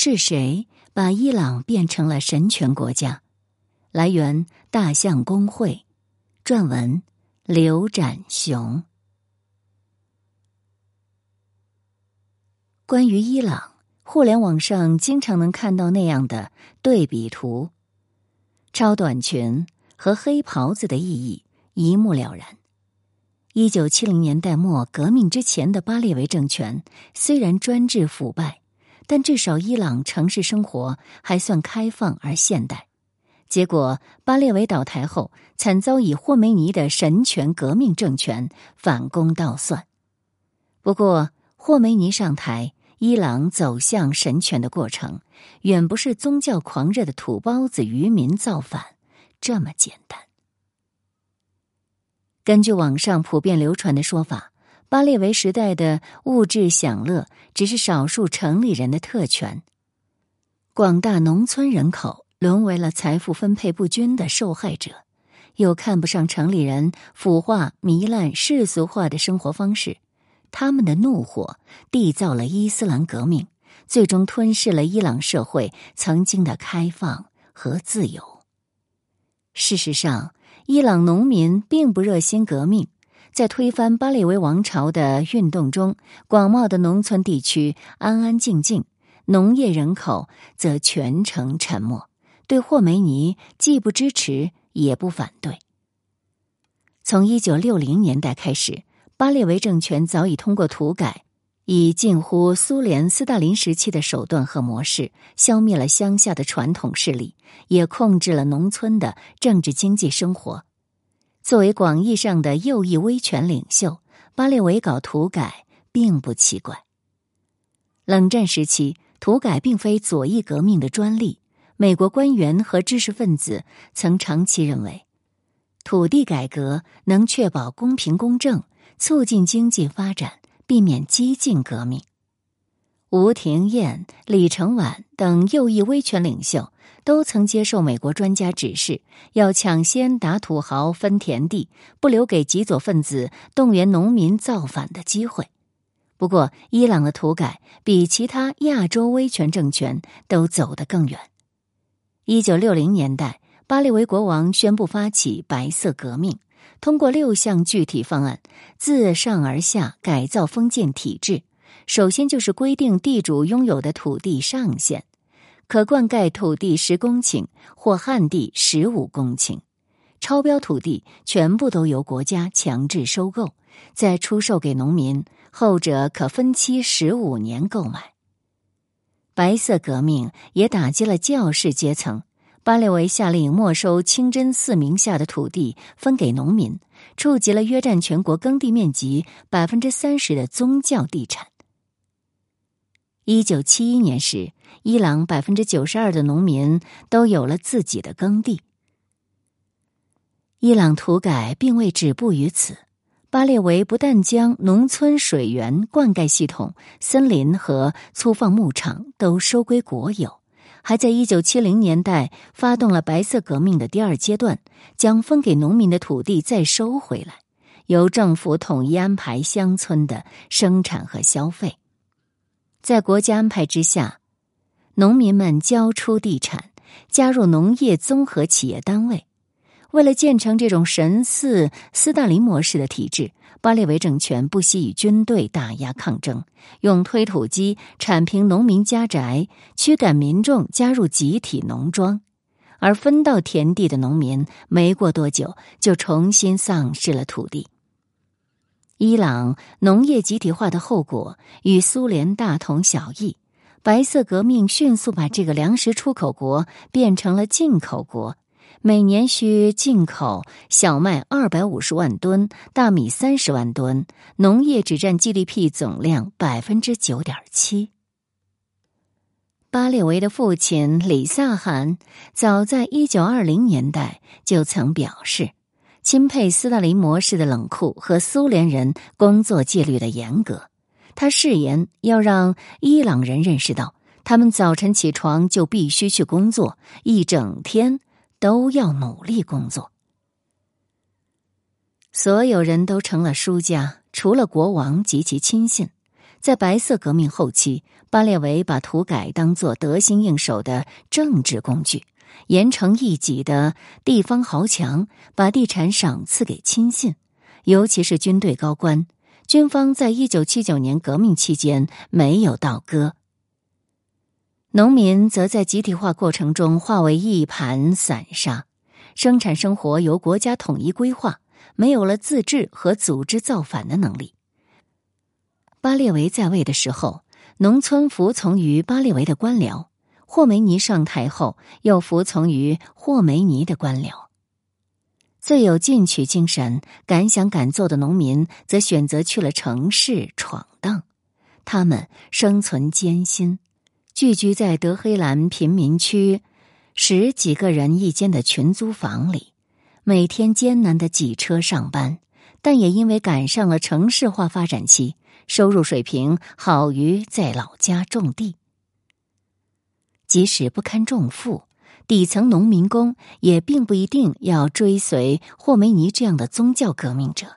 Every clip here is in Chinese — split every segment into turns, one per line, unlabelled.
是谁把伊朗变成了神权国家？来源：大象公会，撰文：刘展雄。关于伊朗，互联网上经常能看到那样的对比图：超短裙和黑袍子的意义一目了然。一九七零年代末革命之前的巴列维政权，虽然专制腐败，但至少伊朗城市生活还算开放而现代。结果巴列维倒台后，惨遭以霍梅尼的神权革命政权反攻倒算。不过，霍梅尼上台。伊朗走向神权的过程，远不是宗教狂热的土包子渔民造反这么简单。根据网上普遍流传的说法，巴列维时代的物质享乐只是少数城里人的特权，广大农村人口沦为了财富分配不均的受害者，又看不上城里人腐化糜烂世俗化的生活方式。他们的怒火缔造了伊斯兰革命，最终吞噬了伊朗社会曾经的开放和自由。事实上，伊朗农民并不热心革命，在推翻巴列维王朝的运动中，广袤的农村地区安安静静，农业人口则全程沉默，对霍梅尼既不支持也不反对。从一九六零年代开始。巴列维政权早已通过土改，以近乎苏联斯大林时期的手段和模式，消灭了乡下的传统势力，也控制了农村的政治经济生活。作为广义上的右翼威权领袖，巴列维搞土改并不奇怪。冷战时期，土改并非左翼革命的专利，美国官员和知识分子曾长期认为，土地改革能确保公平公正。促进经济发展，避免激进革命。吴廷艳、李承晚等右翼威权领袖都曾接受美国专家指示，要抢先打土豪分田地，不留给极左分子动员农民造反的机会。不过，伊朗的土改比其他亚洲威权政权都走得更远。一九六零年代，巴列维国王宣布发起白色革命。通过六项具体方案，自上而下改造封建体制。首先就是规定地主拥有的土地上限，可灌溉土地十公顷或旱地十五公顷，超标土地全部都由国家强制收购，再出售给农民，后者可分期十五年购买。白色革命也打击了教士阶层。巴列维下令没收清真寺名下的土地，分给农民，触及了约占全国耕地面积百分之三十的宗教地产。一九七一年时，伊朗百分之九十二的农民都有了自己的耕地。伊朗土改并未止步于此，巴列维不但将农村水源、灌溉系统、森林和粗放牧场都收归国有。还在一九七零年代发动了白色革命的第二阶段，将分给农民的土地再收回来，由政府统一安排乡村的生产和消费。在国家安排之下，农民们交出地产，加入农业综合企业单位。为了建成这种神似斯大林模式的体制。巴列维政权不惜以军队打压抗争，用推土机铲平农民家宅，驱赶民众加入集体农庄，而分到田地的农民没过多久就重新丧失了土地。伊朗农业集体化的后果与苏联大同小异，白色革命迅速把这个粮食出口国变成了进口国。每年需进口小麦二百五十万吨，大米三十万吨，农业只占 GDP 总量百分之九点七。巴列维的父亲李萨汗早在一九二零年代就曾表示，钦佩斯大林模式的冷酷和苏联人工作纪律的严格。他誓言要让伊朗人认识到，他们早晨起床就必须去工作，一整天。都要努力工作。所有人都成了输家，除了国王及其亲信。在白色革命后期，巴列维把土改当作得心应手的政治工具，严惩异己的地方豪强，把地产赏赐给亲信，尤其是军队高官。军方在一九七九年革命期间没有倒戈，农民则在集体化过程中化为一盘散沙，生产生活由国家统一规划，没有了自治和组织造反的能力。巴列维在位的时候，农村服从于巴列维的官僚；霍梅尼上台后，又服从于霍梅尼的官僚。最有进取精神、敢想敢做的农民，则选择去了城市闯荡。他们生存艰辛，聚居在德黑兰贫民区十几个人一间的群租房里，每天艰难的挤车上班。但也因为赶上了城市化发展期，收入水平好于在老家种地。即使不堪重负。底层农民工也并不一定要追随霍梅尼这样的宗教革命者。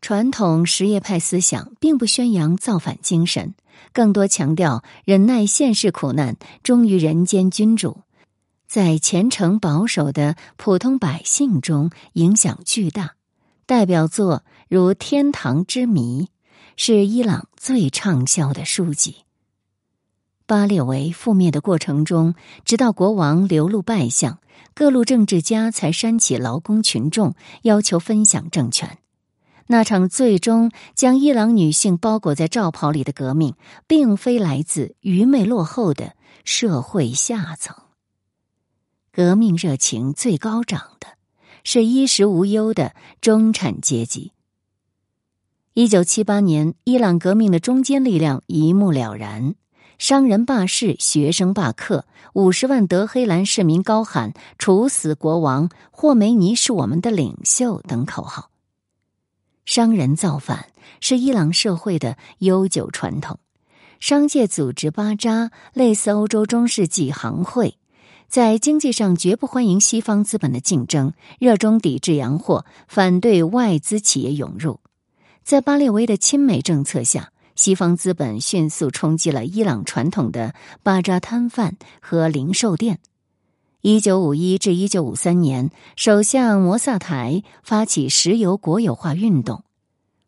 传统什叶派思想并不宣扬造反精神，更多强调忍耐现世苦难，忠于人间君主，在虔诚保守的普通百姓中影响巨大。代表作如《天堂之谜》，是伊朗最畅销的书籍。巴列维覆灭的过程中，直到国王流露败相，各路政治家才煽起劳工群众要求分享政权。那场最终将伊朗女性包裹在罩袍里的革命，并非来自愚昧落后的社会下层。革命热情最高涨的是衣食无忧的中产阶级。一九七八年，伊朗革命的中坚力量一目了然。商人罢市，学生罢课，五十万德黑兰市民高喊“处死国王霍梅尼是我们的领袖”等口号。商人造反是伊朗社会的悠久传统。商界组织巴扎，类似欧洲中世纪行会，在经济上绝不欢迎西方资本的竞争，热衷抵制洋货，反对外资企业涌入。在巴列维的亲美政策下。西方资本迅速冲击了伊朗传统的巴扎摊贩和零售店。一九五一至一九五三年，首相摩萨台发起石油国有化运动，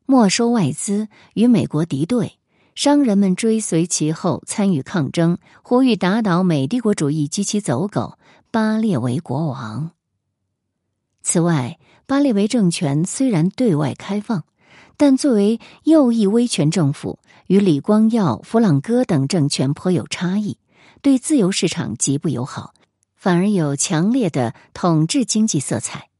没收外资，与美国敌对。商人们追随其后，参与抗争，呼吁打倒美帝国主义及其走狗巴列维国王。此外，巴列维政权虽然对外开放。但作为右翼威权政府，与李光耀、弗朗哥等政权颇有差异，对自由市场极不友好，反而有强烈的统治经济色彩。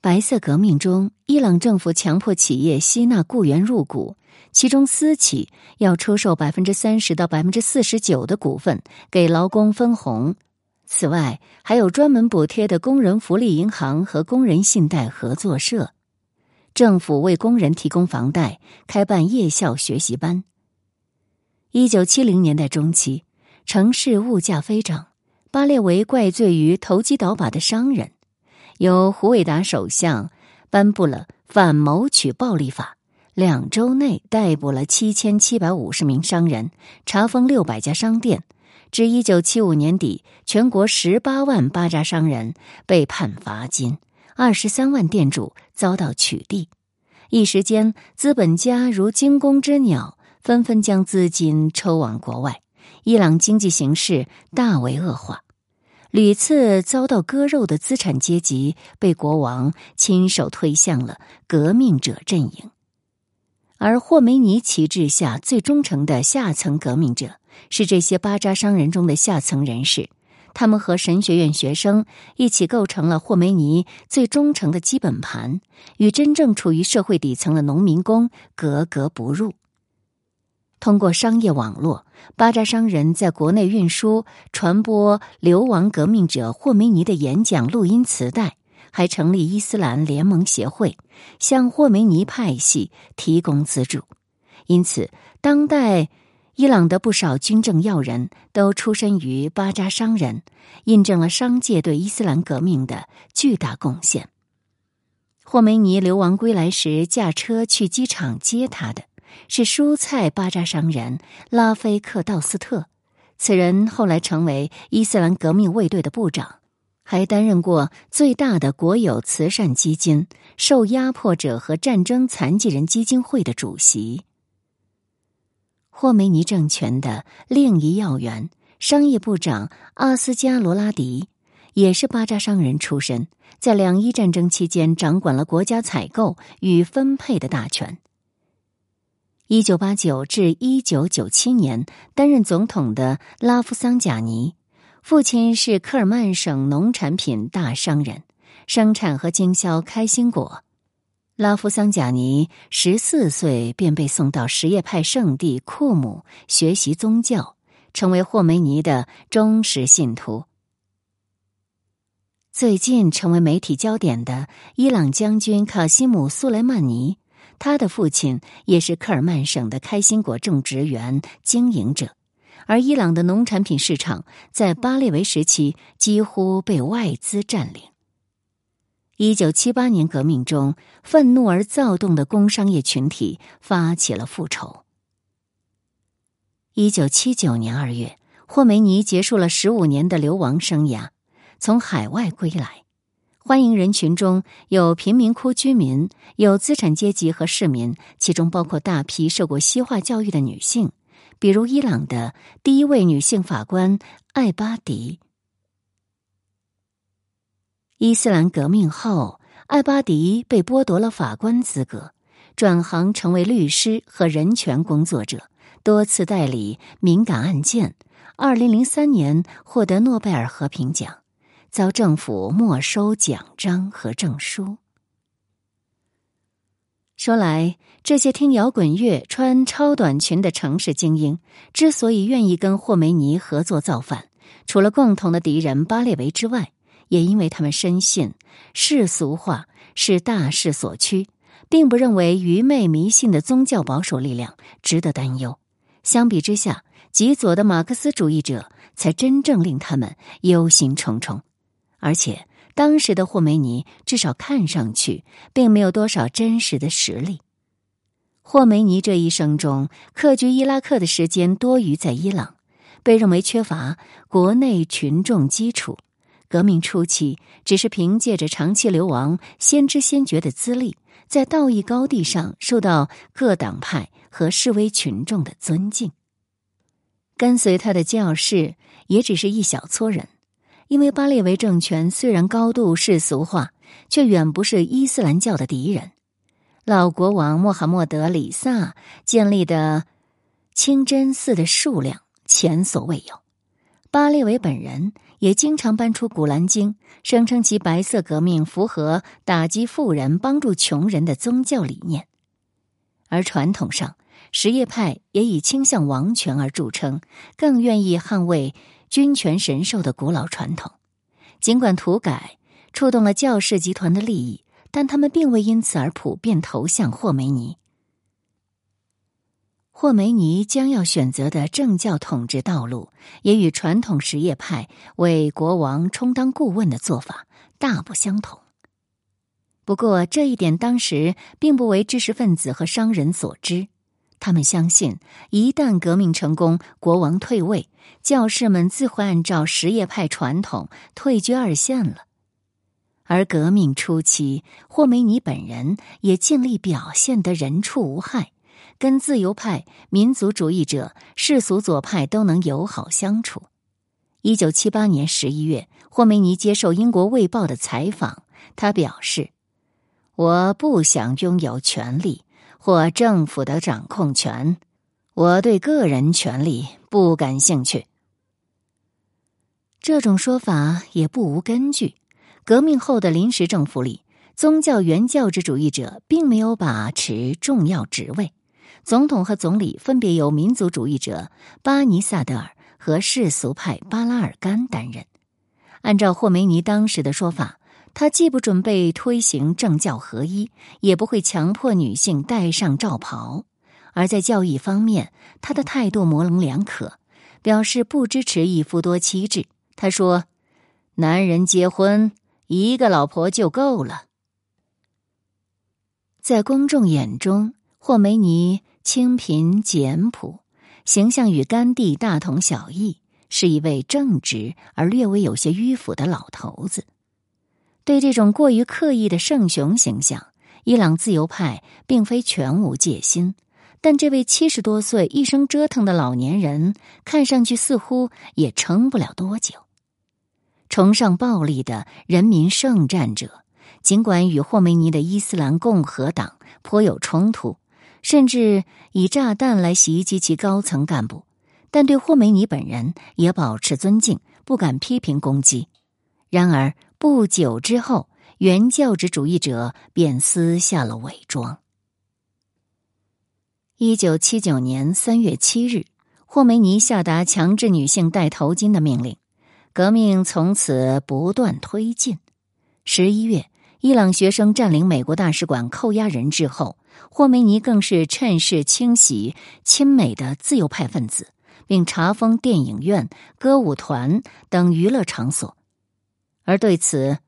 白色革命中，伊朗政府强迫企业吸纳雇员入股，其中私企要出售百分之三十到百分之四十九的股份给劳工分红。此外，还有专门补贴的工人福利银行和工人信贷合作社。政府为工人提供房贷，开办夜校学习班。一九七零年代中期，城市物价飞涨，巴列维怪罪于投机倒把的商人，由胡伟达首相颁布了反谋取暴利法，两周内逮捕了七千七百五十名商人，查封六百家商店。至一九七五年底，全国十八万巴扎商人被判罚金。二十三万店主遭到取缔，一时间，资本家如惊弓之鸟，纷纷将资金抽往国外。伊朗经济形势大为恶化，屡次遭到割肉的资产阶级被国王亲手推向了革命者阵营，而霍梅尼旗帜下最忠诚的下层革命者，是这些巴扎商人中的下层人士。他们和神学院学生一起构成了霍梅尼最忠诚的基本盘，与真正处于社会底层的农民工格格不入。通过商业网络，巴扎商人在国内运输、传播流亡革命者霍梅尼的演讲录音磁带，还成立伊斯兰联盟协会，向霍梅尼派系提供资助。因此，当代。伊朗的不少军政要人都出身于巴扎商人，印证了商界对伊斯兰革命的巨大贡献。霍梅尼流亡归来时，驾车去机场接他的是蔬菜巴扎商人拉菲克道斯特。此人后来成为伊斯兰革命卫队的部长，还担任过最大的国有慈善基金——受压迫者和战争残疾人基金会的主席。霍梅尼政权的另一要员、商业部长阿斯加罗拉迪，也是巴扎商人出身，在两伊战争期间掌管了国家采购与分配的大权。一九八九至一九九七年担任总统的拉夫桑贾尼，父亲是科尔曼省农产品大商人，生产和经销开心果。拉夫桑贾尼十四岁便被送到什叶派圣地库姆学习宗教，成为霍梅尼的忠实信徒。最近成为媒体焦点的伊朗将军卡西姆苏莱曼尼。他的父亲也是科尔曼省的开心果种植园经营者，而伊朗的农产品市场在巴列维时期几乎被外资占领。一九七八年革命中，愤怒而躁动的工商业群体发起了复仇。一九七九年二月，霍梅尼结束了十五年的流亡生涯，从海外归来。欢迎人群中有贫民窟居民，有资产阶级和市民，其中包括大批受过西化教育的女性，比如伊朗的第一位女性法官艾巴迪。伊斯兰革命后，艾巴迪被剥夺了法官资格，转行成为律师和人权工作者，多次代理敏感案件。二零零三年获得诺贝尔和平奖。遭政府没收奖章和证书。说来，这些听摇滚乐、穿超短裙的城市精英，之所以愿意跟霍梅尼合作造反，除了共同的敌人巴列维之外，也因为他们深信世俗化是大势所趋，并不认为愚昧迷信的宗教保守力量值得担忧。相比之下，极左的马克思主义者才真正令他们忧心忡忡。而且，当时的霍梅尼至少看上去并没有多少真实的实力。霍梅尼这一生中客居伊拉克的时间多于在伊朗，被认为缺乏国内群众基础。革命初期，只是凭借着长期流亡、先知先觉的资历，在道义高地上受到各党派和示威群众的尊敬。跟随他的教士也只是一小撮人。因为巴列维政权虽然高度世俗化，却远不是伊斯兰教的敌人。老国王穆罕默德里萨建立的清真寺的数量前所未有。巴列维本人也经常搬出《古兰经》，声称其白色革命符合打击富人、帮助穷人的宗教理念。而传统上，什叶派也以倾向王权而著称，更愿意捍卫。君权神授的古老传统，尽管土改触动了教士集团的利益，但他们并未因此而普遍投向霍梅尼。霍梅尼将要选择的政教统治道路，也与传统什叶派为国王充当顾问的做法大不相同。不过，这一点当时并不为知识分子和商人所知。他们相信，一旦革命成功，国王退位，教士们自会按照什叶派传统退居二线了。而革命初期，霍梅尼本人也尽力表现得人畜无害，跟自由派、民族主义者、世俗左派都能友好相处。一九七八年十一月，霍梅尼接受英国《卫报》的采访，他表示：“我不想拥有权力。”或政府的掌控权，我对个人权利不感兴趣。这种说法也不无根据。革命后的临时政府里，宗教原教旨主义者并没有把持重要职位，总统和总理分别由民族主义者巴尼萨德尔和世俗派巴拉尔干担任。按照霍梅尼当时的说法。他既不准备推行政教合一，也不会强迫女性戴上罩袍，而在教义方面，他的态度模棱两可，表示不支持一夫多妻制。他说：“男人结婚一个老婆就够了。”在公众眼中，霍梅尼清贫简朴，形象与甘地大同小异，是一位正直而略微有些迂腐的老头子。对这种过于刻意的圣雄形象，伊朗自由派并非全无戒心。但这位七十多岁、一生折腾的老年人，看上去似乎也撑不了多久。崇尚暴力的人民圣战者，尽管与霍梅尼的伊斯兰共和党颇有冲突，甚至以炸弹来袭击其高层干部，但对霍梅尼本人也保持尊敬，不敢批评攻击。然而不久之后，原教旨主义者便撕下了伪装。一九七九年三月七日，霍梅尼下达强制女性戴头巾的命令，革命从此不断推进。十一月，伊朗学生占领美国大使馆，扣押人质后，霍梅尼更是趁势清洗亲美的自由派分子，并查封电影院、歌舞团等娱乐场所。而对此，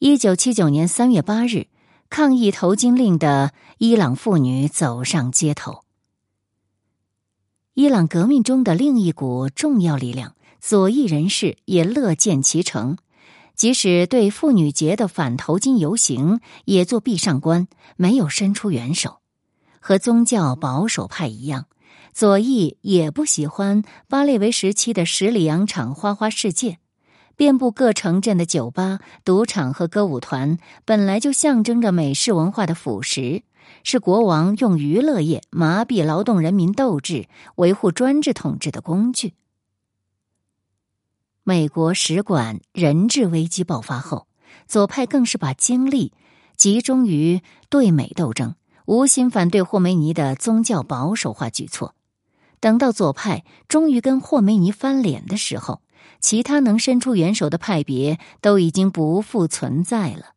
一九七九年三月八日，抗议头巾令的伊朗妇女走上街头。伊朗革命中的另一股重要力量——左翼人士也乐见其成，即使对妇女节的反头巾游行也做壁上观，没有伸出援手。和宗教保守派一样，左翼也不喜欢巴列维时期的十里洋场花花世界，遍布各城镇的酒吧、赌场和歌舞团，本来就象征着美式文化的腐蚀。是国王用娱乐业麻痹劳动人民斗志、维护专制统治的工具。美国使馆人质危机爆发后，左派更是把精力集中于对美斗争，无心反对霍梅尼的宗教保守化举措。等到左派终于跟霍梅尼翻脸的时候，其他能伸出援手的派别都已经不复存在了。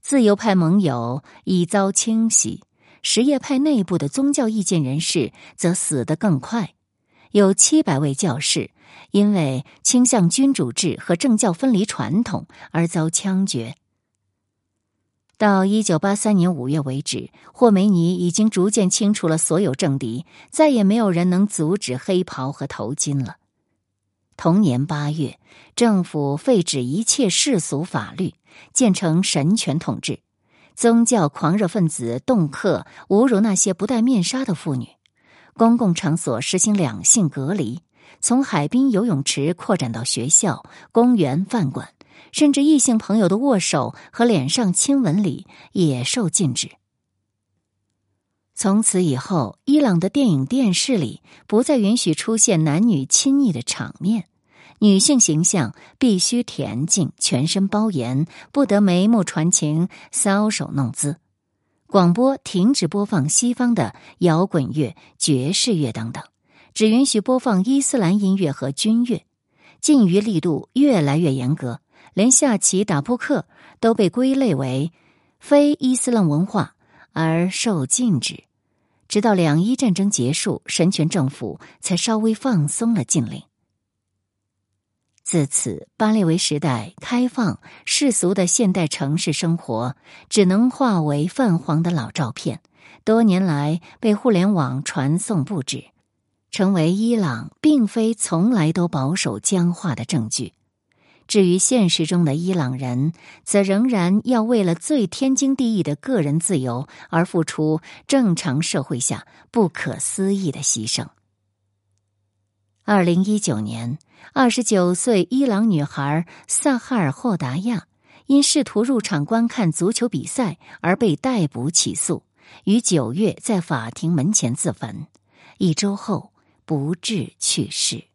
自由派盟友已遭清洗，什叶派内部的宗教意见人士则死得更快，有七百位教士因为倾向君主制和政教分离传统而遭枪决。到一九八三年五月为止，霍梅尼已经逐渐清除了所有政敌，再也没有人能阻止黑袍和头巾了。同年八月，政府废止一切世俗法律。建成神权统治，宗教狂热分子恫吓、侮辱那些不戴面纱的妇女，公共场所实行两性隔离，从海滨游泳池扩展到学校、公园、饭馆，甚至异性朋友的握手和脸上亲吻礼也受禁止。从此以后，伊朗的电影、电视里不再允许出现男女亲昵的场面。女性形象必须恬静，全身包颜，不得眉目传情、搔首弄姿。广播停止播放西方的摇滚乐、爵士乐等等，只允许播放伊斯兰音乐和军乐。禁娱力度越来越严格，连下棋、打扑克都被归类为非伊斯兰文化而受禁止。直到两伊战争结束，神权政府才稍微放松了禁令。自此，巴列维时代开放世俗的现代城市生活，只能化为泛黄的老照片。多年来被互联网传送不止，成为伊朗并非从来都保守僵化的证据。至于现实中的伊朗人，则仍然要为了最天经地义的个人自由而付出正常社会下不可思议的牺牲。二零一九年。二十九岁伊朗女孩萨哈尔霍达亚因试图入场观看足球比赛而被逮捕起诉，于九月在法庭门前自焚，一周后不治去世。